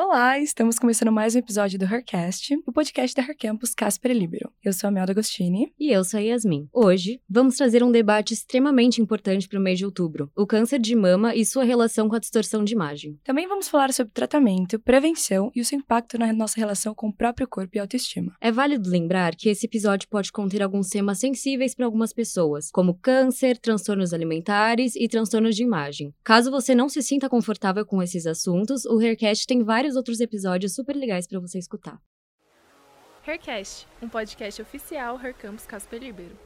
Olá, estamos começando mais um episódio do Hercast, o podcast da Hercampus Casper Libero. Eu sou a Melda Agostini. E eu sou a Yasmin. Hoje, vamos trazer um debate extremamente importante para o mês de outubro: o câncer de mama e sua relação com a distorção de imagem. Também vamos falar sobre tratamento, prevenção e o seu impacto na nossa relação com o próprio corpo e autoestima. É válido lembrar que esse episódio pode conter alguns temas sensíveis para algumas pessoas, como câncer, transtornos alimentares e transtornos de imagem. Caso você não se sinta confortável com esses assuntos, o Haircast tem vários outros episódios super legais para você escutar. Haircast, um podcast oficial Hair Campus Casper Libero.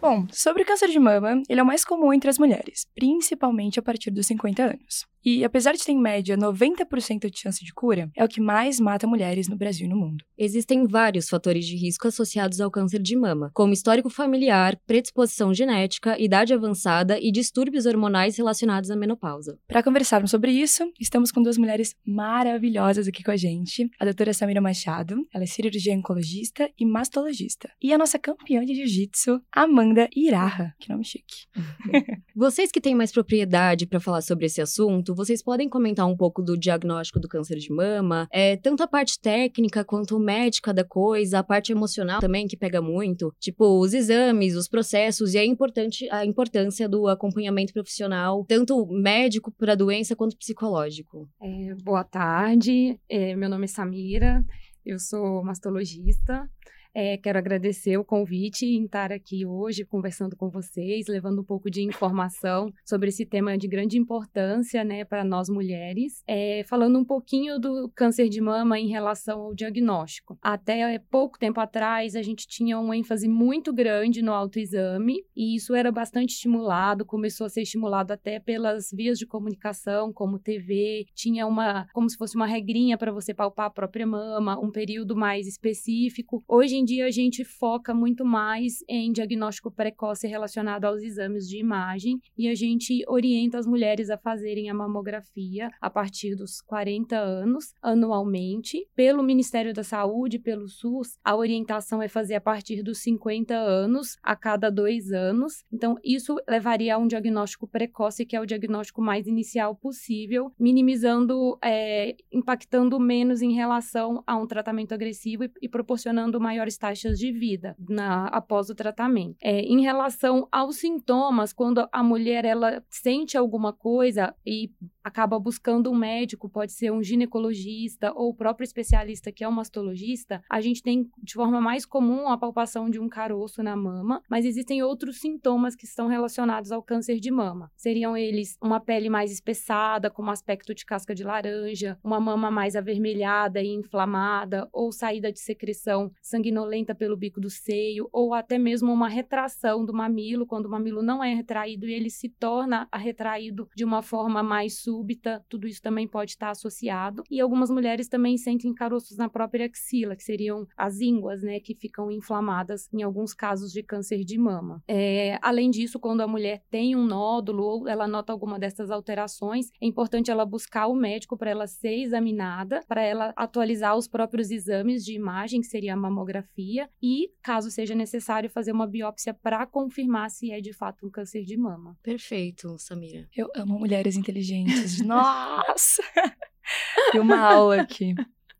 Bom, sobre o câncer de mama, ele é o mais comum entre as mulheres, principalmente a partir dos 50 anos. E apesar de ter em média 90% de chance de cura, é o que mais mata mulheres no Brasil e no mundo. Existem vários fatores de risco associados ao câncer de mama, como histórico familiar, predisposição genética, idade avançada e distúrbios hormonais relacionados à menopausa. Para conversarmos sobre isso, estamos com duas mulheres maravilhosas aqui com a gente. A doutora Samira Machado, ela é cirurgiã oncologista e mastologista. E a nossa campeã de jiu-jitsu, Amanda Iraha. Que nome chique. Vocês que têm mais propriedade para falar sobre esse assunto, vocês podem comentar um pouco do diagnóstico do câncer de mama, é, tanto a parte técnica quanto médica da coisa, a parte emocional também, que pega muito, tipo os exames, os processos e a, importante, a importância do acompanhamento profissional, tanto médico para a doença quanto psicológico. É, boa tarde, é, meu nome é Samira, eu sou mastologista. É, quero agradecer o convite em estar aqui hoje conversando com vocês, levando um pouco de informação sobre esse tema de grande importância né, para nós mulheres. É, falando um pouquinho do câncer de mama em relação ao diagnóstico. Até pouco tempo atrás, a gente tinha uma ênfase muito grande no autoexame e isso era bastante estimulado, começou a ser estimulado até pelas vias de comunicação, como TV, tinha uma, como se fosse uma regrinha para você palpar a própria mama, um período mais específico. Hoje em dia a gente foca muito mais em diagnóstico precoce relacionado aos exames de imagem e a gente orienta as mulheres a fazerem a mamografia a partir dos 40 anos anualmente. Pelo Ministério da Saúde, pelo SUS, a orientação é fazer a partir dos 50 anos a cada dois anos. Então, isso levaria a um diagnóstico precoce, que é o diagnóstico mais inicial possível, minimizando, é, impactando menos em relação a um tratamento agressivo e, e proporcionando maiores taxas de vida na, após o tratamento. É, em relação aos sintomas, quando a mulher ela sente alguma coisa e acaba buscando um médico, pode ser um ginecologista ou o próprio especialista que é um mastologista, a gente tem de forma mais comum a palpação de um caroço na mama, mas existem outros sintomas que estão relacionados ao câncer de mama. Seriam eles uma pele mais espessada, com um aspecto de casca de laranja, uma mama mais avermelhada e inflamada, ou saída de secreção sanguinolenta pelo bico do seio, ou até mesmo uma retração do mamilo, quando o mamilo não é retraído e ele se torna retraído de uma forma mais súbita, tudo isso também pode estar associado. E algumas mulheres também sentem caroços na própria axila, que seriam as ínguas, né, que ficam inflamadas em alguns casos de câncer de mama. É, além disso, quando a mulher tem um nódulo ou ela nota alguma dessas alterações, é importante ela buscar o médico para ela ser examinada, para ela atualizar os próprios exames de imagem, que seria a mamografia, e, caso seja necessário, fazer uma biópsia para confirmar se é de fato um câncer de mama. Perfeito, Samira. Eu amo mulheres inteligentes. Nossa! Tem uma aula aqui.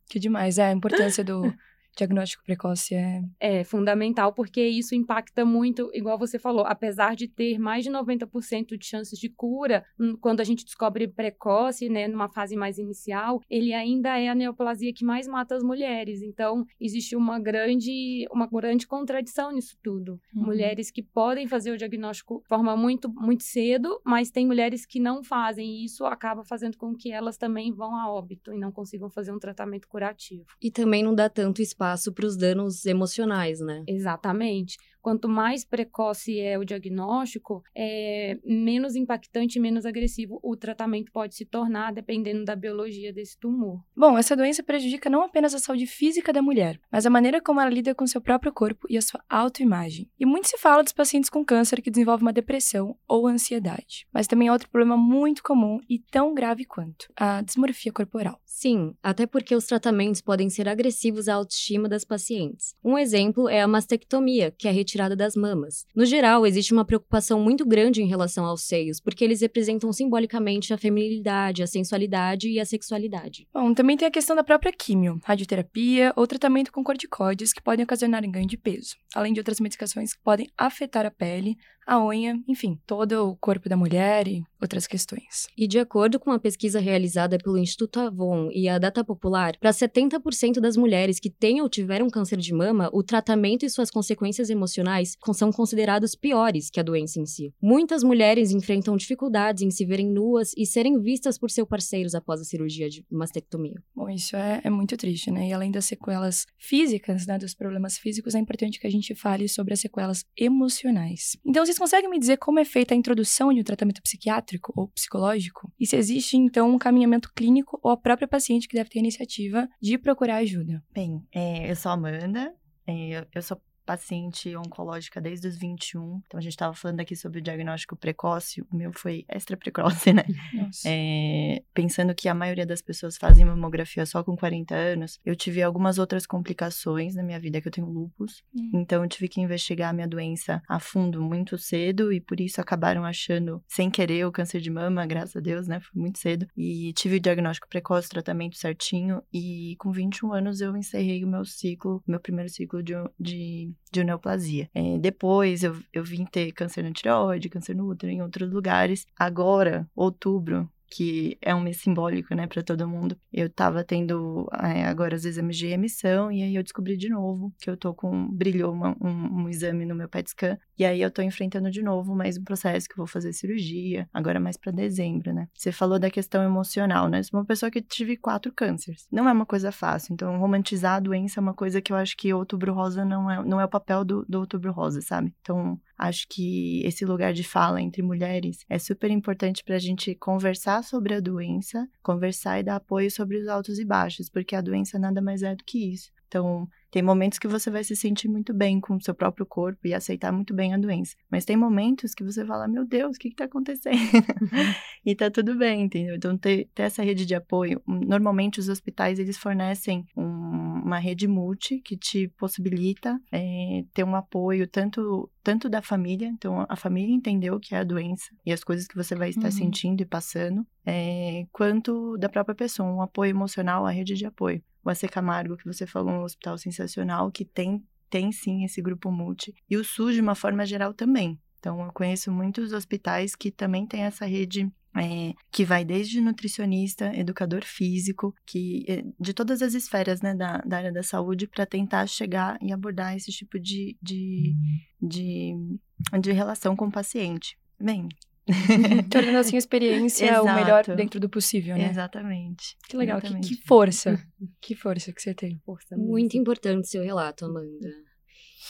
Que demais. É a importância do diagnóstico precoce é. É fundamental, porque isso impacta muito, igual você falou, apesar de ter mais de 90% de chances de cura, hum, quando a gente descobre precoce, né, numa fase mais inicial, ele ainda é a neoplasia que mais mata as mulheres. Então, existe uma grande, uma grande contradição nisso tudo. Uhum. Mulheres que podem fazer o diagnóstico de forma muito, muito cedo, mas tem mulheres que não fazem, e isso acaba fazendo com que elas também vão a óbito e não consigam fazer um tratamento curativo. E também não dá tanto espaço espaço para os danos emocionais, né? Exatamente. Quanto mais precoce é o diagnóstico, é menos impactante e menos agressivo o tratamento pode se tornar, dependendo da biologia desse tumor. Bom, essa doença prejudica não apenas a saúde física da mulher, mas a maneira como ela lida com seu próprio corpo e a sua autoimagem. E muito se fala dos pacientes com câncer que desenvolvem uma depressão ou ansiedade. Mas também há outro problema muito comum e tão grave quanto a dismorfia corporal. Sim, até porque os tratamentos podem ser agressivos à autoestima das pacientes. Um exemplo é a mastectomia, que é a retirada retirada das mamas. No geral, existe uma preocupação muito grande em relação aos seios, porque eles representam simbolicamente a feminilidade, a sensualidade e a sexualidade. Bom, também tem a questão da própria químio, radioterapia ou tratamento com corticoides que podem ocasionar ganho de peso, além de outras medicações que podem afetar a pele, a unha, enfim, todo o corpo da mulher e outras questões. E de acordo com uma pesquisa realizada pelo Instituto Avon e a Data Popular, para 70% das mulheres que têm ou tiveram câncer de mama, o tratamento e suas consequências emocionais são considerados piores que a doença em si. Muitas mulheres enfrentam dificuldades em se verem nuas e serem vistas por seus parceiros após a cirurgia de mastectomia. Bom, isso é, é muito triste, né? E além das sequelas físicas, né, dos problemas físicos, é importante que a gente fale sobre as sequelas emocionais. Então, vocês conseguem me dizer como é feita a introdução de um tratamento psiquiátrico ou psicológico? E se existe, então, um caminhamento clínico ou a própria paciente que deve ter a iniciativa de procurar ajuda? Bem, é, eu sou Amanda, é, eu sou paciente oncológica desde os 21. Então, a gente estava falando aqui sobre o diagnóstico precoce. O meu foi extra precoce, né? É, pensando que a maioria das pessoas fazem mamografia só com 40 anos, eu tive algumas outras complicações na minha vida, que eu tenho lupus. Hum. Então, eu tive que investigar a minha doença a fundo muito cedo e por isso acabaram achando, sem querer, o câncer de mama, graças a Deus, né? Foi muito cedo. E tive o diagnóstico precoce, tratamento certinho. E com 21 anos, eu encerrei o meu ciclo, meu primeiro ciclo de, de de neoplasia. É, depois eu, eu vim ter câncer na tireoide, câncer no útero em outros lugares. Agora, outubro, que é um mês simbólico, né, para todo mundo. Eu tava tendo é, agora os exames de emissão e aí eu descobri de novo que eu tô com brilhou uma, um, um, exame no meu PET scan e aí eu tô enfrentando de novo mais um processo que eu vou fazer cirurgia, agora mais para dezembro, né? Você falou da questão emocional, né? Sou uma pessoa que tive quatro cânceres. Não é uma coisa fácil, então romantizar a doença é uma coisa que eu acho que outubro rosa não é, não é o papel do, do outubro rosa, sabe? Então, Acho que esse lugar de fala entre mulheres é super importante para a gente conversar sobre a doença, conversar e dar apoio sobre os altos e baixos, porque a doença nada mais é do que isso. Então, tem momentos que você vai se sentir muito bem com o seu próprio corpo e aceitar muito bem a doença. Mas tem momentos que você fala, meu Deus, o que, está acontecendo? e tá tudo bem, entendeu? Então, ter, ter, essa rede de apoio. Normalmente, os hospitais, eles fornecem um, uma rede multi que te possibilita é, ter um apoio tanto, tanto da família. Então, a família entendeu o que é a doença e as coisas que você vai estar uhum. sentindo e passando. É, quanto da própria pessoa, um apoio emocional, a rede de apoio o AC Camargo, que você falou, um hospital sensacional, que tem, tem sim esse grupo multi. E o SUS, de uma forma geral, também. Então, eu conheço muitos hospitais que também têm essa rede é, que vai desde nutricionista, educador físico, que é, de todas as esferas né, da, da área da saúde para tentar chegar e abordar esse tipo de, de, de, de relação com o paciente. Bem, Tornando assim a experiência Exato. o melhor dentro do possível, né? Exatamente. Que legal, Exatamente. Que, que, força. que força que você tem. Força Muito importante seu relato, Amanda.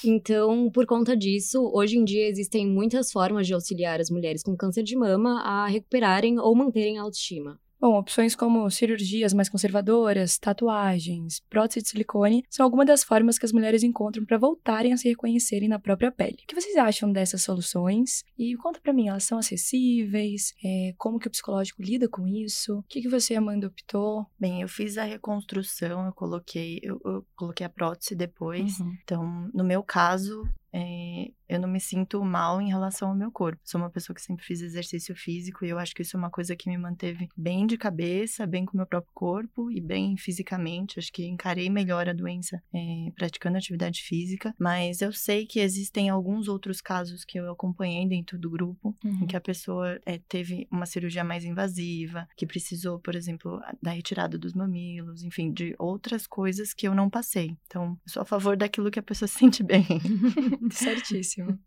Então, por conta disso, hoje em dia existem muitas formas de auxiliar as mulheres com câncer de mama a recuperarem ou manterem a autoestima. Bom, opções como cirurgias mais conservadoras, tatuagens, prótese de silicone são algumas das formas que as mulheres encontram para voltarem a se reconhecerem na própria pele. O que vocês acham dessas soluções? E conta para mim, elas são acessíveis? É, como que o psicológico lida com isso? O que, que você, Amanda, optou? Bem, eu fiz a reconstrução, eu coloquei, eu, eu coloquei a prótese depois. Uhum. Então, no meu caso, é, eu não me sinto mal em relação ao meu corpo. Sou uma pessoa que sempre fiz exercício físico e eu acho que isso é uma coisa que me manteve bem de cabeça, bem com o meu próprio corpo e bem fisicamente. Acho que encarei melhor a doença é, praticando atividade física. Mas eu sei que existem alguns outros casos que eu acompanhei dentro do grupo uhum. em que a pessoa é, teve uma cirurgia mais invasiva, que precisou, por exemplo, da retirada dos mamilos, enfim, de outras coisas que eu não passei. Então, eu sou a favor daquilo que a pessoa se sente bem. Certíssimo.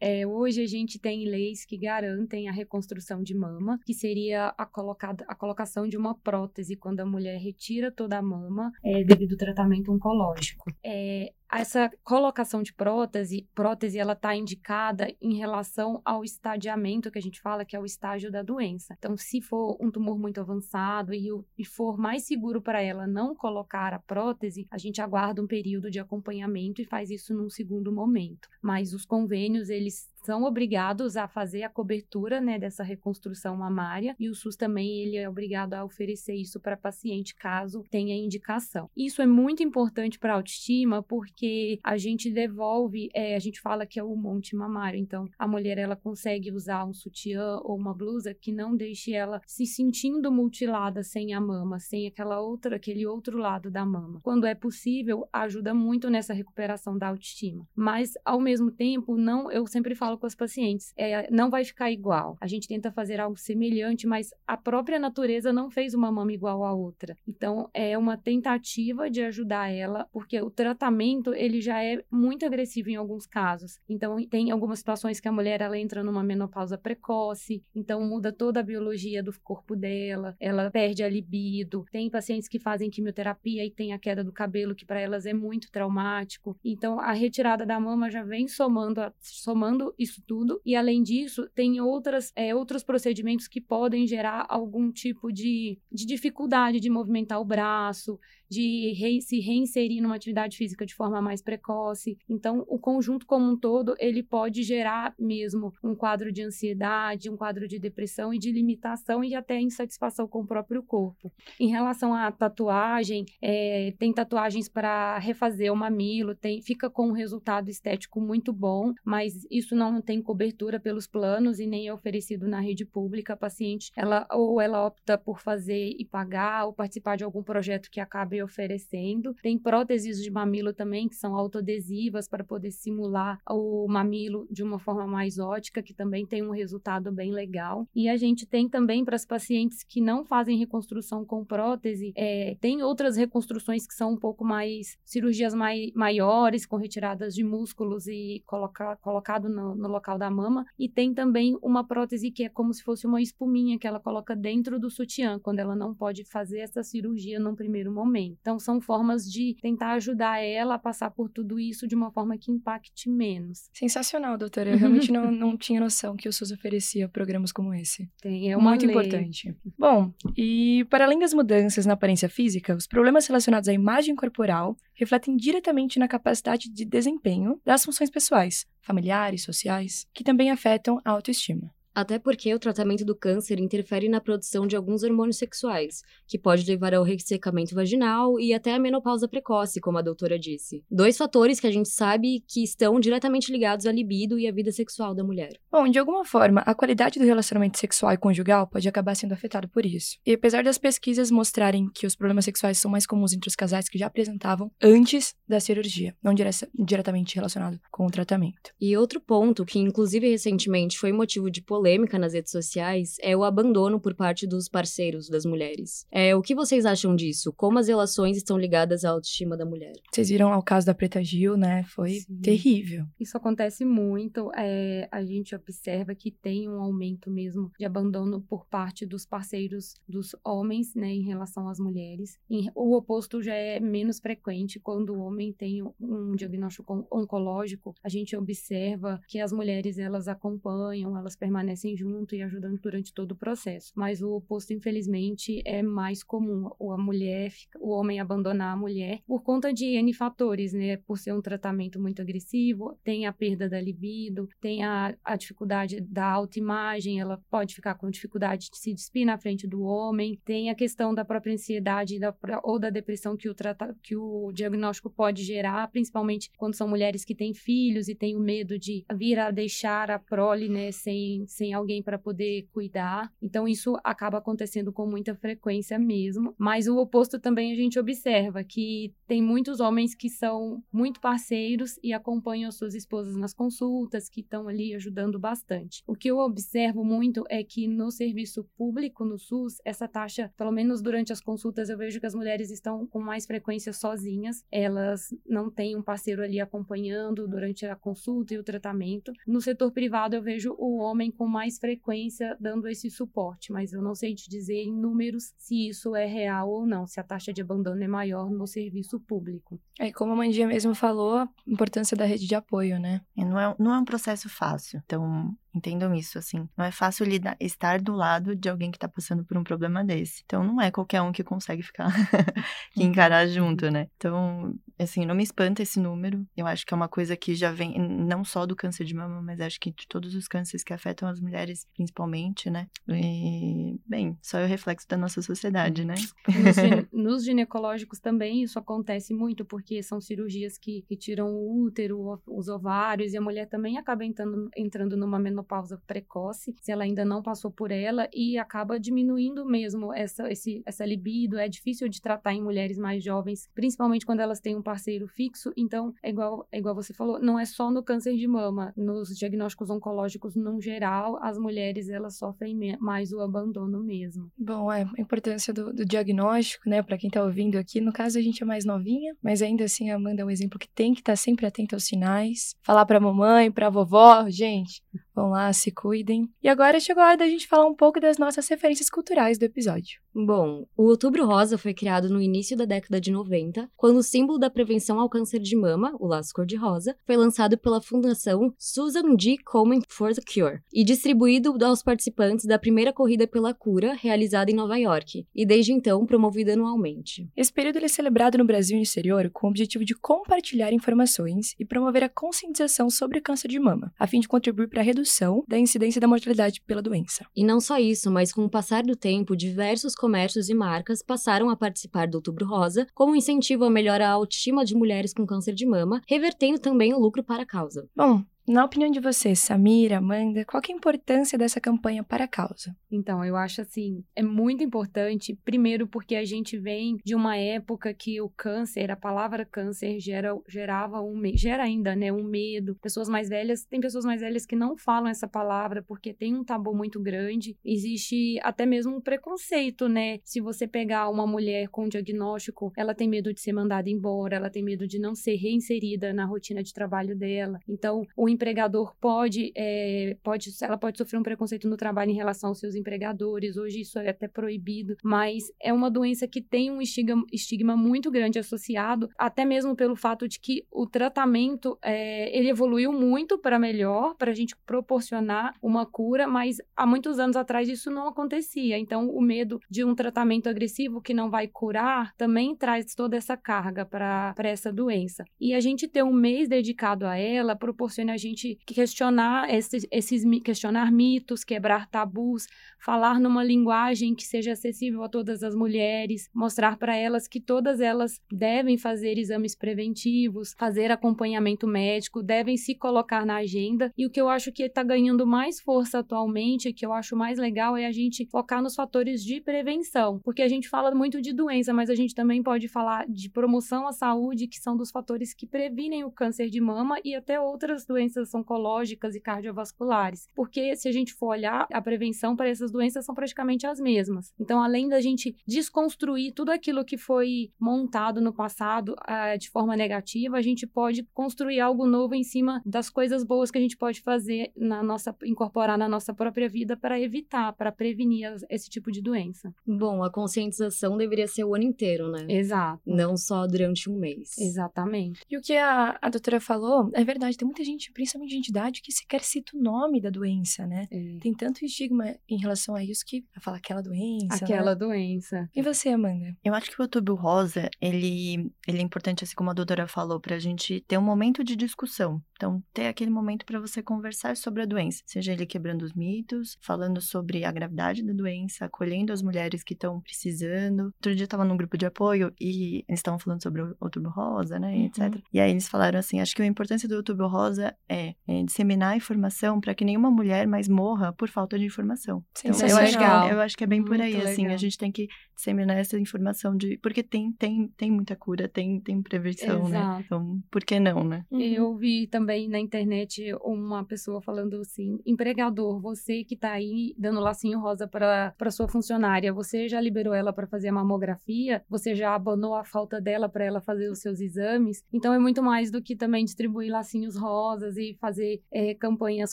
É, hoje a gente tem leis que garantem a reconstrução de mama, que seria a, colocada, a colocação de uma prótese quando a mulher retira toda a mama é, devido ao tratamento oncológico. É, essa colocação de prótese, prótese ela está indicada em relação ao estadiamento que a gente fala, que é o estágio da doença. Então, se for um tumor muito avançado e, e for mais seguro para ela não colocar a prótese, a gente aguarda um período de acompanhamento e faz isso num segundo momento. Mas os convênios, eles são obrigados a fazer a cobertura, né, dessa reconstrução mamária e o SUS também ele é obrigado a oferecer isso para paciente caso tenha indicação. Isso é muito importante para a autoestima porque a gente devolve, é, a gente fala que é o monte mamário, então a mulher ela consegue usar um sutiã ou uma blusa que não deixe ela se sentindo mutilada sem a mama, sem aquela outra, aquele outro lado da mama. Quando é possível, ajuda muito nessa recuperação da autoestima. Mas ao mesmo tempo, não, eu sempre falo com as pacientes, é, não vai ficar igual. A gente tenta fazer algo semelhante, mas a própria natureza não fez uma mama igual à outra. Então é uma tentativa de ajudar ela, porque o tratamento ele já é muito agressivo em alguns casos. Então tem algumas situações que a mulher ela entra numa menopausa precoce, então muda toda a biologia do corpo dela, ela perde a libido. Tem pacientes que fazem quimioterapia e tem a queda do cabelo que para elas é muito traumático. Então a retirada da mama já vem somando somando isso tudo. E além disso tem outras é, outros procedimentos que podem gerar algum tipo de, de dificuldade de movimentar o braço, de re, se reinserir numa atividade física de forma mais precoce. Então, o conjunto como um todo, ele pode gerar mesmo um quadro de ansiedade, um quadro de depressão e de limitação e até insatisfação com o próprio corpo. Em relação à tatuagem, é, tem tatuagens para refazer o mamilo, tem, fica com um resultado estético muito bom, mas isso não tem cobertura pelos planos e nem é oferecido na rede pública. A paciente, ela ou ela opta por fazer e pagar ou participar de algum projeto que acabe oferecendo. Tem próteses de mamilo também, que são autoadesivas para poder simular o mamilo de uma forma mais ótica, que também tem um resultado bem legal. E a gente tem também para as pacientes que não fazem reconstrução com prótese, é, tem outras reconstruções que são um pouco mais cirurgias mai, maiores, com retiradas de músculos e coloca, colocado no, no local da mama. E tem também uma prótese que é como se fosse uma espuminha que ela coloca dentro do sutiã, quando ela não pode fazer essa cirurgia num primeiro momento. Então, são formas de tentar ajudar ela a passar por tudo isso de uma forma que impacte menos. Sensacional, doutora. Eu realmente não, não tinha noção que o SUS oferecia programas como esse. Tem, é uma Muito lei. importante. Bom, e para além das mudanças na aparência física, os problemas relacionados à imagem corporal refletem diretamente na capacidade de desempenho das funções pessoais, familiares, sociais, que também afetam a autoestima. Até porque o tratamento do câncer interfere na produção de alguns hormônios sexuais, que pode levar ao ressecamento vaginal e até à menopausa precoce, como a doutora disse. Dois fatores que a gente sabe que estão diretamente ligados à libido e à vida sexual da mulher. Bom, de alguma forma, a qualidade do relacionamento sexual e conjugal pode acabar sendo afetada por isso. E apesar das pesquisas mostrarem que os problemas sexuais são mais comuns entre os casais que já apresentavam antes da cirurgia, não dire diretamente relacionado com o tratamento. E outro ponto, que inclusive recentemente foi motivo de polêmica nas redes sociais, é o abandono por parte dos parceiros das mulheres. É, o que vocês acham disso? Como as relações estão ligadas à autoestima da mulher? Vocês viram o caso da Preta Gil, né? Foi Sim. terrível. Isso acontece muito. É, a gente observa que tem um aumento mesmo de abandono por parte dos parceiros dos homens, né, em relação às mulheres. Em- o oposto já é menos frequente quando o homem tem um diagnóstico on- oncológico. A gente observa que as mulheres elas acompanham, elas permanecem junto e ajudam durante todo o processo. Mas o oposto, infelizmente, é mais comum. A mulher, o homem abandonar a mulher por conta de N fatores, né? Por ser um tratamento muito agressivo, tem a perda da libido, tem a, a dificuldade da autoimagem, ela pode ficar com dificuldade de se despir na frente do homem, tem a questão da própria ansiedade da, ou da depressão que o, trata, que o diagnóstico pode gerar, principalmente quando são mulheres que têm filhos e têm o medo de vir a deixar a prole, né, sem, sem alguém para poder cuidar. Então, isso acaba acontecendo com muita frequência mesmo. Mas o oposto também a gente observa, que tem muitos homens que são muito parceiros e acompanham as suas esposas nas consultas, que estão ali ajudando bastante. O que eu observo muito é que no serviço público, no SUS, essa taxa, pelo menos durante as consultas, eu vejo que as mulheres estão com mais frequência sozinhas, elas não têm um parceiro ali acompanhando durante a consulta e o tratamento. No setor privado, eu vejo o homem com mais frequência dando esse suporte, mas eu não sei te dizer em números se isso é real ou não, se a taxa de abandono é maior no serviço público. É, como a Mandinha mesmo falou, a importância da rede de apoio, né? E não é, não é um processo fácil. Então, entendam isso, assim. Não é fácil lidar, estar do lado de alguém que tá passando por um problema desse. Então, não é qualquer um que consegue ficar, que encarar junto, né? Então, assim, não me espanta esse número. Eu acho que é uma coisa que já vem, não só do câncer de mama, mas acho que de todos os cânceres que afetam as mulheres, principalmente, né? E, bem, só é o reflexo da nossa sociedade, né? Nos, gine nos ginecológicos também isso acontece muito, porque são cirurgias que, que tiram o útero, os ovários, e a mulher também acaba entrando, entrando numa menopausa precoce, se ela ainda não passou por ela, e acaba diminuindo mesmo essa, esse, essa libido. É difícil de tratar em mulheres mais jovens, principalmente quando elas têm um parceiro fixo. Então, é igual, é igual você falou, não é só no câncer de mama, nos diagnósticos oncológicos no geral, as mulheres elas sofrem mais o abandono mesmo. Bom, é a importância do, do diagnóstico, né, para quem está ouvindo aqui. No caso, a gente é mais novinha, mas ainda assim a Amanda é um exemplo que tem que estar tá sempre atenta aos sinais. Falar para mamãe, para vovó, gente, vão lá, se cuidem. E agora chegou a hora da gente falar um pouco das nossas referências culturais do episódio. Bom, o Outubro Rosa foi criado no início da década de 90, quando o símbolo da prevenção ao câncer de mama, o laço cor-de-rosa, foi lançado pela Fundação Susan G. Komen for the Cure e distribuído aos participantes da primeira corrida pela cura, realizada em Nova York, e desde então promovido anualmente. Esse período é celebrado no Brasil e no exterior com o objetivo de compartilhar informações e promover a conscientização sobre o câncer de mama, a fim de contribuir para a redução da incidência da mortalidade pela doença. E não só isso, mas com o passar do tempo, diversos comércios e marcas passaram a participar do Outubro Rosa como incentivo a melhorar a autoestima de mulheres com câncer de mama, revertendo também o lucro para a causa. Bom, na opinião de vocês, Samira, Amanda, qual é a importância dessa campanha para a causa? Então, eu acho assim, é muito importante, primeiro porque a gente vem de uma época que o câncer, a palavra câncer gera, gerava um gera ainda, né, um medo. Pessoas mais velhas, tem pessoas mais velhas que não falam essa palavra porque tem um tabu muito grande. Existe até mesmo um preconceito, né? Se você pegar uma mulher com diagnóstico, ela tem medo de ser mandada embora, ela tem medo de não ser reinserida na rotina de trabalho dela. Então, o empregador pode, é, pode, ela pode sofrer um preconceito no trabalho em relação aos seus empregadores. Hoje isso é até proibido, mas é uma doença que tem um estigma, estigma muito grande associado, até mesmo pelo fato de que o tratamento é, ele evoluiu muito para melhor, para a gente proporcionar uma cura, mas há muitos anos atrás isso não acontecia. Então, o medo de um tratamento agressivo que não vai curar também traz toda essa carga para essa doença. E a gente ter um mês dedicado a ela proporciona gente questionar esses, esses questionar mitos, quebrar tabus, falar numa linguagem que seja acessível a todas as mulheres, mostrar para elas que todas elas devem fazer exames preventivos, fazer acompanhamento médico, devem se colocar na agenda. E o que eu acho que está ganhando mais força atualmente, que eu acho mais legal, é a gente focar nos fatores de prevenção, porque a gente fala muito de doença, mas a gente também pode falar de promoção à saúde, que são dos fatores que previnem o câncer de mama e até outras doenças doenças oncológicas e cardiovasculares, porque se a gente for olhar, a prevenção para essas doenças são praticamente as mesmas. Então, além da gente desconstruir tudo aquilo que foi montado no passado uh, de forma negativa, a gente pode construir algo novo em cima das coisas boas que a gente pode fazer na nossa, incorporar na nossa própria vida para evitar, para prevenir esse tipo de doença. Bom, a conscientização deveria ser o ano inteiro, né? Exato. Não só durante um mês. Exatamente. E o que a, a doutora falou é verdade, tem muita gente principalmente de entidade, que sequer cita o nome da doença, né? É. Tem tanto estigma em relação a isso que fala aquela doença. Aquela né? doença. E você, Amanda? Eu acho que o Outubro Rosa, ele, ele é importante, assim como a doutora falou, pra gente ter um momento de discussão. Então, ter aquele momento para você conversar sobre a doença, seja ele quebrando os mitos, falando sobre a gravidade da doença, acolhendo as mulheres que estão precisando. Outro dia eu tava num grupo de apoio e eles estavam falando sobre o Outubro Rosa, né, uhum. etc. E aí eles falaram assim, acho que a importância do Outubro Rosa é, é disseminar informação para que nenhuma mulher mais morra por falta de informação. Sim, então, eu, acho que, é, eu acho que é bem por aí, assim, a gente tem que disseminar essa informação de porque tem tem tem muita cura, tem tem prevenção, né? Exato. né? Então, por que não, né? Uhum. Eu vi também na internet uma pessoa falando assim: "Empregador, você que tá aí dando lacinho rosa para para sua funcionária, você já liberou ela para fazer a mamografia? Você já abonou a falta dela para ela fazer os seus exames?" Então é muito mais do que também distribuir lacinhos rosas e fazer é, campanhas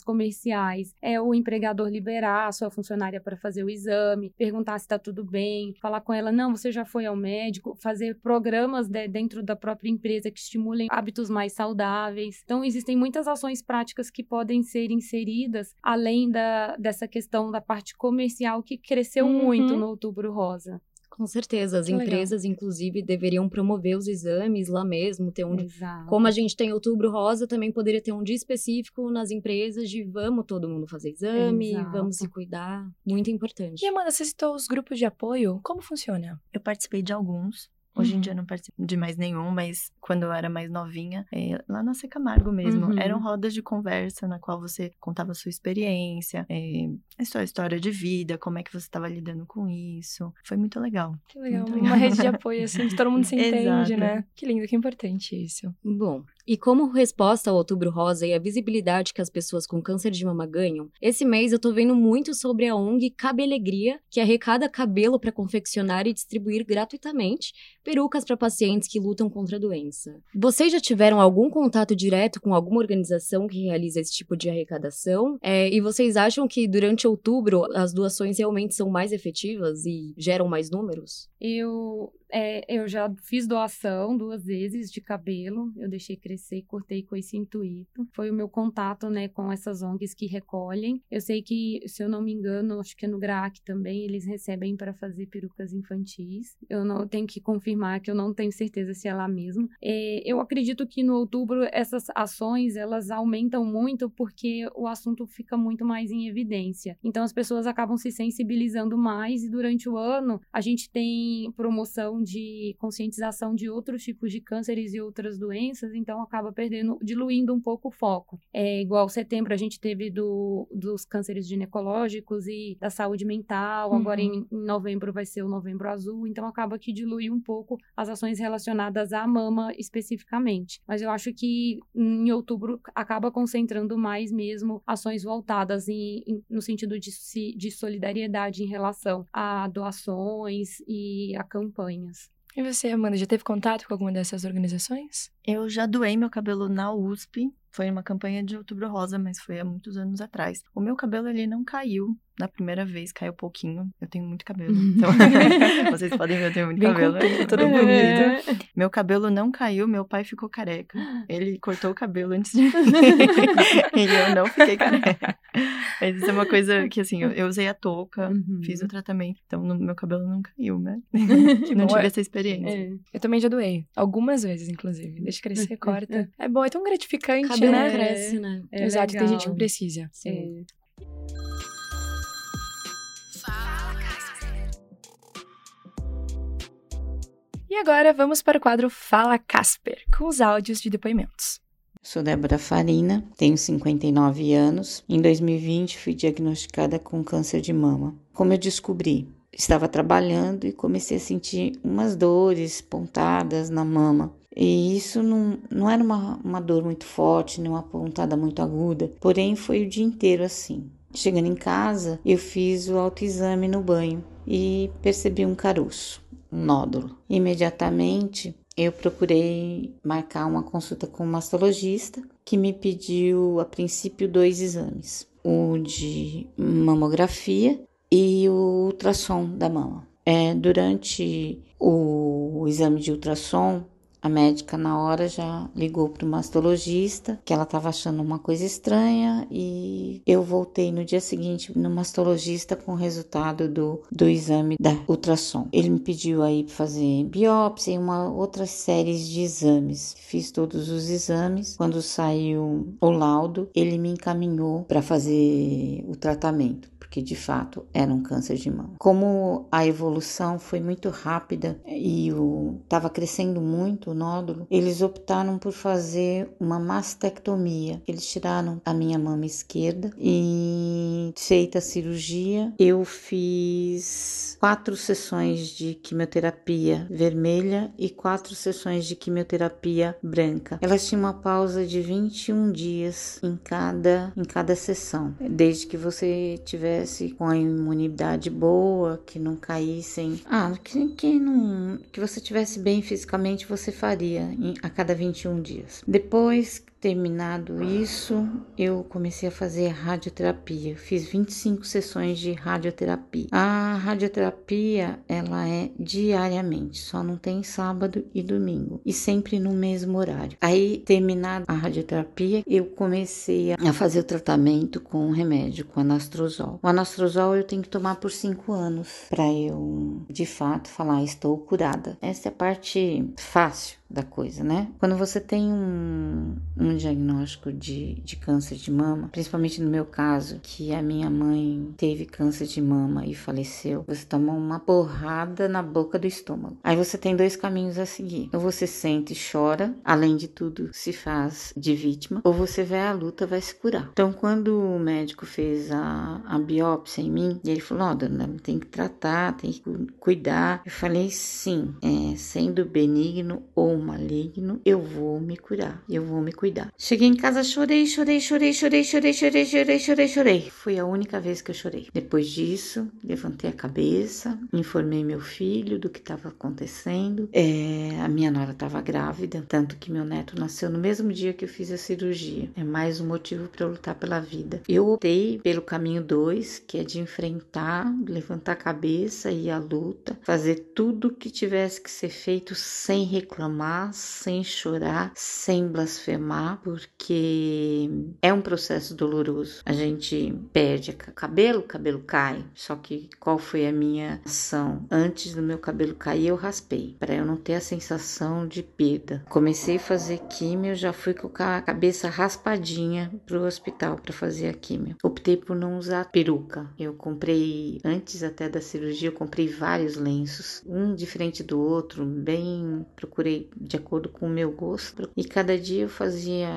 comerciais. É o empregador liberar a sua funcionária para fazer o exame, perguntar se está tudo bem, falar com ela, não, você já foi ao médico, fazer programas de, dentro da própria empresa que estimulem hábitos mais saudáveis. Então, existem muitas ações práticas que podem ser inseridas, além da, dessa questão da parte comercial que cresceu uhum. muito no Outubro Rosa. Com certeza. As que empresas, legal. inclusive, deveriam promover os exames lá mesmo, ter um. Exato. Como a gente tem outubro rosa, também poderia ter um dia específico nas empresas de vamos todo mundo fazer exame, Exato. vamos se cuidar. Muito importante. E Amanda, você citou os grupos de apoio. Como funciona? Eu participei de alguns. Hoje uhum. em dia eu não participo de mais nenhum, mas quando eu era mais novinha, é, lá na Secamargo mesmo, uhum. eram rodas de conversa na qual você contava a sua experiência, é, a sua história de vida, como é que você estava lidando com isso. Foi muito legal. Que legal. Muito Uma rede de apoio, assim, que todo mundo se entende, né? Que lindo, que importante isso. Bom, e como resposta ao Outubro Rosa e a visibilidade que as pessoas com câncer de mama ganham, esse mês eu tô vendo muito sobre a ONG Cabelegria, que arrecada cabelo para confeccionar e distribuir gratuitamente perucas para pacientes que lutam contra a doença. Vocês já tiveram algum contato direto com alguma organização que realiza esse tipo de arrecadação? É, e vocês acham que durante outubro as doações realmente são mais efetivas e geram mais números? Eu é, eu já fiz doação duas vezes de cabelo, eu deixei crescer cortei com esse intuito. Foi o meu contato, né, com essas ONGs que recolhem. Eu sei que, se eu não me engano, acho que é no GRAC também, eles recebem para fazer perucas infantis. Eu não tenho que confirmar, que eu não tenho certeza se é lá mesmo. É, eu acredito que no outubro essas ações, elas aumentam muito porque o assunto fica muito mais em evidência. Então as pessoas acabam se sensibilizando mais e durante o ano a gente tem promoção de conscientização de outros tipos de cânceres e outras doenças, então acaba perdendo, diluindo um pouco o foco. É igual setembro a gente teve do, dos cânceres ginecológicos e da saúde mental, uhum. agora em, em novembro vai ser o novembro azul, então acaba que dilui um pouco as ações relacionadas à mama especificamente. Mas eu acho que em outubro acaba concentrando mais mesmo ações voltadas em, em, no sentido de, de solidariedade em relação a doações e a campanha. E você, Amanda, já teve contato com alguma dessas organizações? Eu já doei meu cabelo na USP. Foi uma campanha de Outubro Rosa, mas foi há muitos anos atrás. O meu cabelo ele não caiu na primeira vez caiu pouquinho. Eu tenho muito cabelo. Então, vocês podem ver, eu tenho muito Bem cabelo. Comprido, todo bonito. É. Meu cabelo não caiu, meu pai ficou careca. Ele cortou o cabelo antes de mim. e eu não fiquei careca. Mas isso é uma coisa que, assim, eu, eu usei a touca, uhum. fiz o tratamento. Então, no, meu cabelo não caiu, né? não tive essa experiência. É. Eu também já doei. Algumas vezes, inclusive. Deixa crescer, corta. É bom, é tão gratificante, cabelo né? cresce, né? É Exato, legal. tem gente que precisa. Sim. Agora vamos para o quadro Fala Casper, com os áudios de depoimentos. Sou Débora Farina, tenho 59 anos. Em 2020 fui diagnosticada com câncer de mama. Como eu descobri? Estava trabalhando e comecei a sentir umas dores pontadas na mama. E isso não, não era uma, uma dor muito forte, nem uma pontada muito aguda, porém foi o dia inteiro assim. Chegando em casa, eu fiz o autoexame no banho e percebi um caroço um nódulo. Imediatamente eu procurei marcar uma consulta com um mastologista que me pediu a princípio dois exames, o de mamografia e o ultrassom da mama. É, durante o exame de ultrassom, a médica, na hora, já ligou para o mastologista que ela estava achando uma coisa estranha e eu voltei no dia seguinte no mastologista com o resultado do, do exame da ultrassom. Ele me pediu aí para fazer biópsia e uma outra série de exames. Fiz todos os exames. Quando saiu o laudo, ele me encaminhou para fazer o tratamento porque de fato era um câncer de mama. Como a evolução foi muito rápida e estava crescendo muito o nódulo, eles optaram por fazer uma mastectomia. Eles tiraram a minha mama esquerda e feita a cirurgia, eu fiz quatro sessões de quimioterapia vermelha e quatro sessões de quimioterapia branca. Elas tinham uma pausa de 21 dias em cada em cada sessão, desde que você tiver tivesse com a imunidade boa, que não caíssem. Ah, que, que, não, que você tivesse bem fisicamente, você faria em, a cada 21 dias. Depois Terminado isso, eu comecei a fazer radioterapia. Fiz 25 sessões de radioterapia. A radioterapia, ela é diariamente, só não tem sábado e domingo e sempre no mesmo horário. Aí, terminada a radioterapia, eu comecei a fazer o tratamento com remédio, com anastrozol. O anastrozol eu tenho que tomar por 5 anos para eu, de fato, falar estou curada. Essa é a parte fácil da coisa, né? Quando você tem um, um diagnóstico de, de câncer de mama, principalmente no meu caso, que a minha mãe teve câncer de mama e faleceu, você toma uma porrada na boca do estômago. Aí você tem dois caminhos a seguir. Ou você sente e chora, além de tudo se faz de vítima, ou você vai à luta, vai se curar. Então, quando o médico fez a, a biópsia em mim, ele falou: Ó, oh, dona, tem que tratar, tem que cuidar. Eu falei: sim, é, sendo benigno ou maligno, eu vou me curar, eu vou me cuidar. Cheguei em casa, chorei, chorei, chorei, chorei, chorei, chorei, chorei, chorei, chorei. Foi a única vez que eu chorei. Depois disso, levantei a cabeça, informei meu filho do que estava acontecendo. É, a minha nora estava grávida, tanto que meu neto nasceu no mesmo dia que eu fiz a cirurgia. É mais um motivo para eu lutar pela vida. Eu optei pelo caminho 2, que é de enfrentar, levantar a cabeça e a luta, fazer tudo que tivesse que ser feito sem reclamar sem chorar, sem blasfemar, porque é um processo doloroso. A gente perde cabelo, cabelo cai. Só que qual foi a minha ação? Antes do meu cabelo cair, eu raspei, para eu não ter a sensação de perda. Comecei a fazer químio, já fui com a cabeça raspadinha pro hospital para fazer a químio. Optei por não usar peruca. Eu comprei antes até da cirurgia, eu comprei vários lenços, um diferente do outro, bem procurei de acordo com o meu gosto, e cada dia eu fazia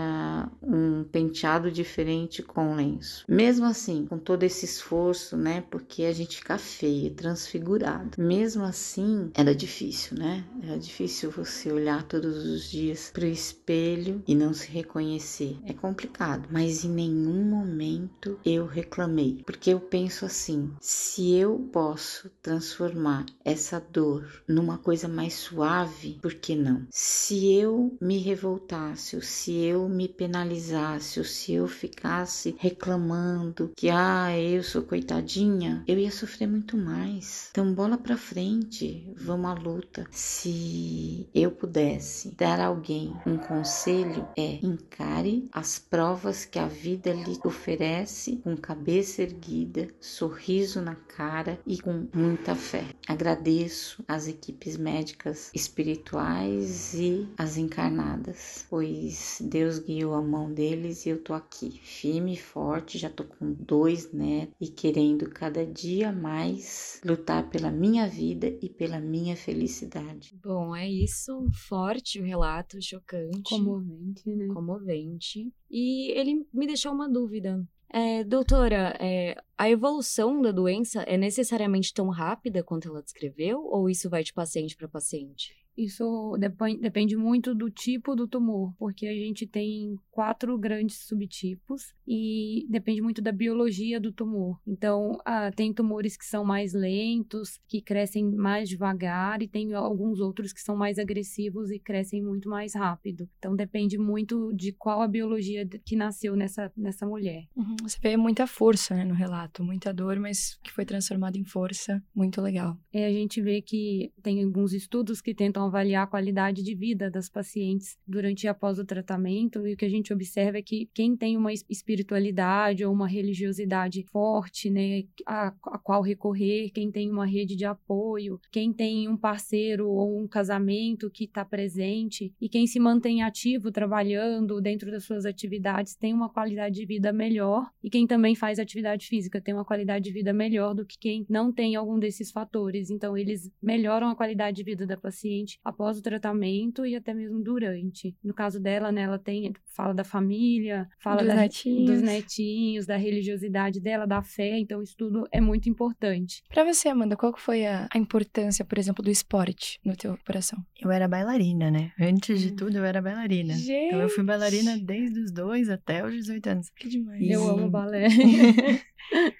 um penteado diferente com lenço. Mesmo assim, com todo esse esforço, né, porque a gente fica feia, transfigurado. Mesmo assim, era difícil, né? Era difícil você olhar todos os dias para o espelho e não se reconhecer. É complicado, mas em nenhum momento eu reclamei, porque eu penso assim: se eu posso transformar essa dor numa coisa mais suave, por que não? Se eu me revoltasse, ou se eu me penalizasse, ou se eu ficasse reclamando que ah, eu sou coitadinha, eu ia sofrer muito mais. Então, bola para frente, vamos à luta. Se eu pudesse dar a alguém um conselho é encare as provas que a vida lhe oferece com cabeça erguida, sorriso na cara e com muita fé. Agradeço às equipes médicas espirituais e as encarnadas, pois Deus guiou a mão deles e eu tô aqui, firme e forte, já tô com dois netos e querendo cada dia mais lutar pela minha vida e pela minha felicidade. Bom, é isso, forte o relato, chocante. Comovente, né? Comovente. E ele me deixou uma dúvida. É, doutora, é, a evolução da doença é necessariamente tão rápida quanto ela descreveu ou isso vai de paciente para paciente? Isso depende muito do tipo do tumor, porque a gente tem quatro grandes subtipos e depende muito da biologia do tumor. Então, ah, tem tumores que são mais lentos, que crescem mais devagar, e tem alguns outros que são mais agressivos e crescem muito mais rápido. Então, depende muito de qual a biologia que nasceu nessa, nessa mulher. Uhum. Você vê muita força né, no relato, muita dor, mas que foi transformada em força. Muito legal. É, a gente vê que tem alguns estudos que tentam avaliar a qualidade de vida das pacientes durante e após o tratamento, e o que a gente observa é que quem tem uma espiritualidade ou uma religiosidade forte, né, a, a qual recorrer, quem tem uma rede de apoio, quem tem um parceiro ou um casamento que está presente e quem se mantém ativo trabalhando dentro das suas atividades tem uma qualidade de vida melhor e quem também faz atividade física tem uma qualidade de vida melhor do que quem não tem algum desses fatores. Então, eles melhoram a qualidade de vida da paciente após o tratamento e até mesmo durante. No caso dela, né, ela tem fala da família, fala dos, da, netinhos. dos netinhos, da religiosidade dela, da fé, então isso tudo é muito importante. Para você, Amanda, qual foi a, a, importância, por exemplo, do esporte no teu coração? Eu era bailarina, né? Antes de hum. tudo, eu era bailarina. Gente. Então eu fui bailarina desde os dois até os 18 anos. Que demais. E... Eu amo balé.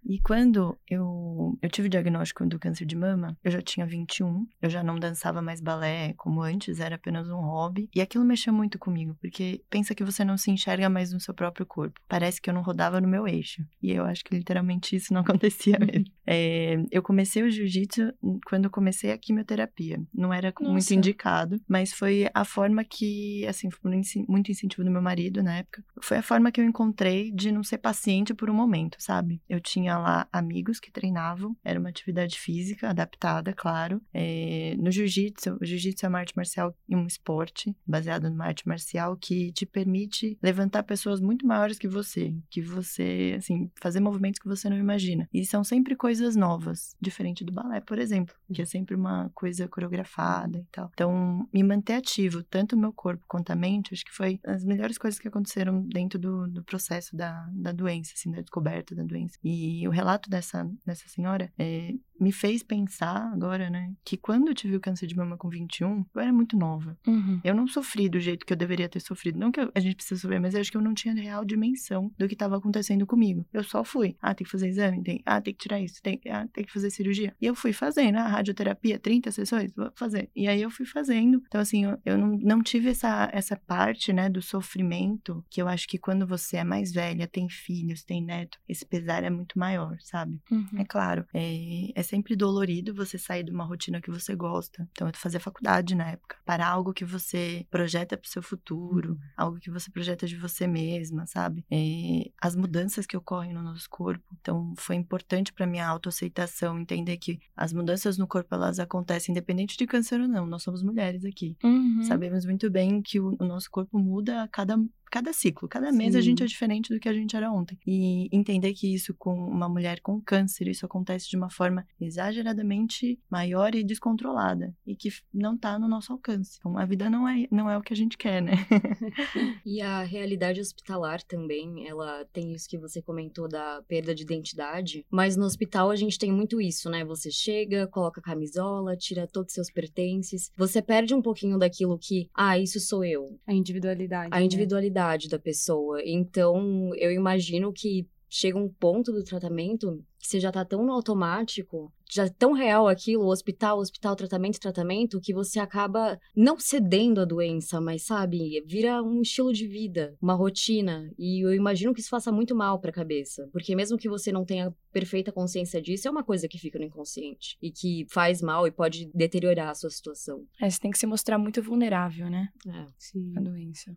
e quando eu, eu tive o diagnóstico do câncer de mama, eu já tinha 21, eu já não dançava mais balé como antes, era apenas um hobby. E aquilo mexeu muito comigo, porque pensa que você não se enxerga mais no seu próprio corpo. Parece que eu não rodava no meu eixo. E eu acho que literalmente isso não acontecia mesmo. É, eu comecei o jiu-jitsu quando eu comecei a quimioterapia. Não era Nossa. muito indicado, mas foi a forma que, assim, foi muito incentivo do meu marido na época. Foi a forma que eu encontrei de não ser paciente por um momento, sabe? Eu tinha lá amigos que treinavam, era uma atividade física adaptada, claro. É, no jiu-jitsu, o jiu-jitsu é uma arte marcial e um esporte baseado numa arte marcial que te permite levantar pessoas muito maiores que você, que você, assim, fazer movimentos que você não imagina. E são sempre coisas novas, diferente do balé, por exemplo, que é sempre uma coisa coreografada e tal. Então, me manter ativo, tanto o meu corpo quanto a mente, acho que foi as melhores coisas que aconteceram dentro do, do processo da, da doença, assim, da descoberta da doença. E o relato dessa, dessa senhora é, me fez pensar agora, né, que quando eu tive o câncer de mama com 21, eu era muito nova. Uhum. Eu não sofri do jeito que eu deveria ter sofrido. Não que eu, a gente precisa sofrer, mas eu acho que eu não tinha real dimensão do que estava acontecendo comigo. Eu só fui. Ah, tem que fazer exame? Tem. Ah, tem que tirar isso? Tem, ah, tem que fazer cirurgia? E eu fui fazendo. Ah, radioterapia, 30 sessões? Vou fazer. E aí eu fui fazendo. Então, assim, eu, eu não, não tive essa, essa parte, né, do sofrimento que eu acho que quando você é mais velha, tem filhos, tem neto, esse pesar é muito maior, sabe? Uhum. É claro, é, é sempre dolorido você sair de uma rotina que você gosta. Então, eu fazer faculdade na época, para algo que você projeta para o seu futuro, uhum. algo que você projeta de você mesma, sabe? É, as mudanças que ocorrem no nosso corpo. Então, foi importante para minha autoaceitação entender que as mudanças no corpo elas acontecem independente de câncer ou não. Nós somos mulheres aqui. Uhum. Sabemos muito bem que o, o nosso corpo muda a cada cada ciclo, cada mês Sim. a gente é diferente do que a gente era ontem. E entender que isso com uma mulher com câncer, isso acontece de uma forma exageradamente maior e descontrolada e que não tá no nosso alcance. Então a vida não é não é o que a gente quer, né? e a realidade hospitalar também, ela tem isso que você comentou da perda de identidade, mas no hospital a gente tem muito isso, né? Você chega, coloca a camisola, tira todos os seus pertences, você perde um pouquinho daquilo que, ah, isso sou eu. A individualidade. A individualidade. Né? Da pessoa. Então, eu imagino que chega um ponto do tratamento que você já tá tão no automático, já é tão real aquilo, hospital, hospital, tratamento, tratamento, que você acaba não cedendo à doença, mas sabe, vira um estilo de vida, uma rotina. E eu imagino que isso faça muito mal para a cabeça, porque mesmo que você não tenha perfeita consciência disso, é uma coisa que fica no inconsciente e que faz mal e pode deteriorar a sua situação. É, você tem que se mostrar muito vulnerável, né? É, sim. A doença.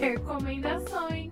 Recomendações.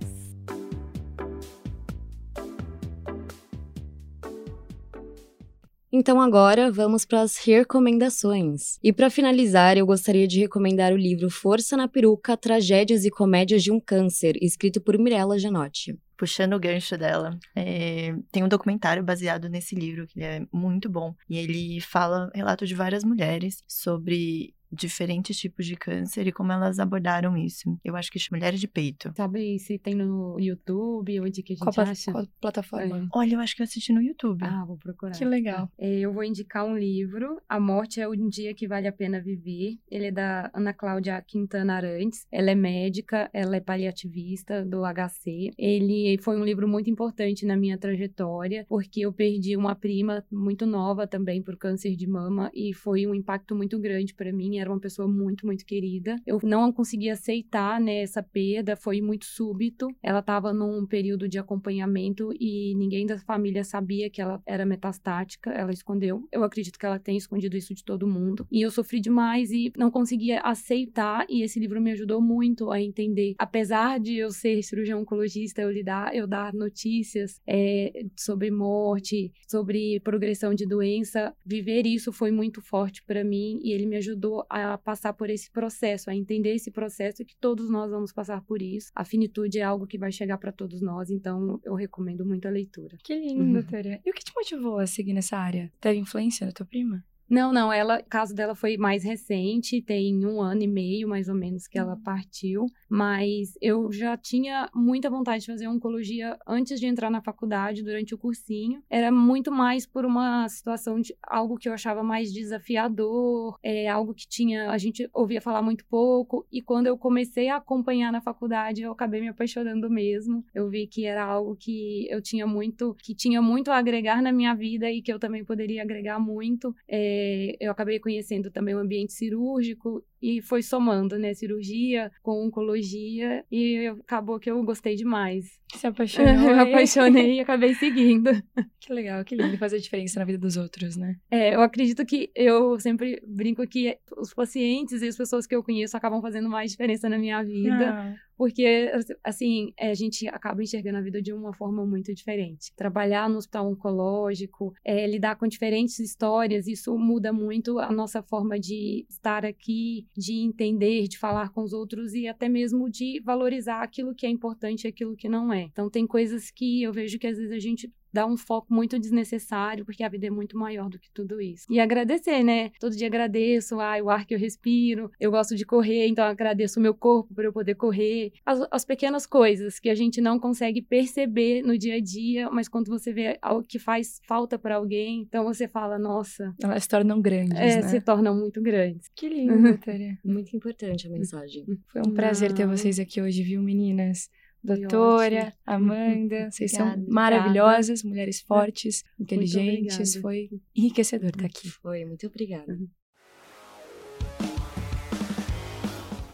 Então agora vamos para as recomendações. E para finalizar, eu gostaria de recomendar o livro Força na Peruca: Tragédias e Comédias de um Câncer, escrito por Mirella Genotti puxando o gancho dela, é, tem um documentário baseado nesse livro que é muito bom e ele fala relato de várias mulheres sobre diferentes tipos de câncer e como elas abordaram isso. Eu acho que mulheres de peito. Sabe se tem no YouTube, onde que a gente qual acha? Qual plataforma? É. Olha, eu acho que eu assisti no YouTube. Ah, vou procurar. Que legal. É, eu vou indicar um livro, A Morte é um Dia que Vale a Pena Viver. Ele é da Ana Cláudia Quintana Arantes. Ela é médica, ela é paliativista do HC. Ele foi um livro muito importante na minha trajetória, porque eu perdi uma prima muito nova também por câncer de mama e foi um impacto muito grande para mim era uma pessoa muito, muito querida. Eu não conseguia aceitar, né, essa perda, foi muito súbito. Ela estava num período de acompanhamento e ninguém da família sabia que ela era metastática, ela escondeu. Eu acredito que ela tenha escondido isso de todo mundo. E eu sofri demais e não conseguia aceitar e esse livro me ajudou muito a entender. Apesar de eu ser cirurgião oncologista, eu lidar, eu dar notícias é, sobre morte, sobre progressão de doença, viver isso foi muito forte para mim e ele me ajudou a passar por esse processo, a entender esse processo que todos nós vamos passar por isso. A finitude é algo que vai chegar para todos nós, então eu recomendo muito a leitura. Que lindo, uhum. Tere. E o que te motivou a seguir nessa área? Teve influência da tua prima? Não, não, ela, o caso dela foi mais recente, tem um ano e meio, mais ou menos, que ela partiu. Mas eu já tinha muita vontade de fazer oncologia antes de entrar na faculdade, durante o cursinho. Era muito mais por uma situação de algo que eu achava mais desafiador, é algo que tinha, a gente ouvia falar muito pouco. E quando eu comecei a acompanhar na faculdade, eu acabei me apaixonando mesmo. Eu vi que era algo que eu tinha muito, que tinha muito a agregar na minha vida e que eu também poderia agregar muito. É, eu acabei conhecendo também o ambiente cirúrgico e foi somando, né? Cirurgia com oncologia e acabou que eu gostei demais. Se apaixonou. eu apaixonei e acabei seguindo. Que legal, que lindo fazer diferença na vida dos outros, né? É, eu acredito que eu sempre brinco que os pacientes e as pessoas que eu conheço acabam fazendo mais diferença na minha vida. Ah. Porque, assim, a gente acaba enxergando a vida de uma forma muito diferente. Trabalhar no hospital oncológico, é, lidar com diferentes histórias, isso muda muito a nossa forma de estar aqui, de entender, de falar com os outros e até mesmo de valorizar aquilo que é importante e aquilo que não é. Então, tem coisas que eu vejo que às vezes a gente dá um foco muito desnecessário, porque a vida é muito maior do que tudo isso. E agradecer, né? Todo dia agradeço, ai, o ar que eu respiro, eu gosto de correr, então agradeço o meu corpo por eu poder correr. As, as pequenas coisas que a gente não consegue perceber no dia a dia, mas quando você vê algo que faz falta para alguém, então você fala, nossa. Elas se tornam grandes, é, né? se tornam muito grandes. Que lindo, Vitória. muito importante a mensagem. Foi um prazer ter vocês aqui hoje, viu, meninas? Doutora, Amanda, vocês obrigada, são maravilhosas, obrigada. mulheres fortes, inteligentes. Foi enriquecedor estar aqui. Foi, muito obrigada.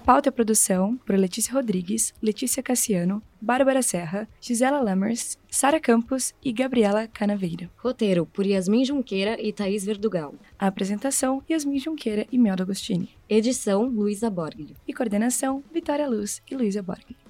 Pauta e produção por Letícia Rodrigues, Letícia Cassiano, Bárbara Serra, Gisela Lammers, Sara Campos e Gabriela Canaveira. Roteiro por Yasmin Junqueira e Thaís Verdugal. A apresentação, Yasmin Junqueira e Melda Agostini. Edição, Luísa Borglio. E coordenação, Vitória Luz e Luísa Borglio.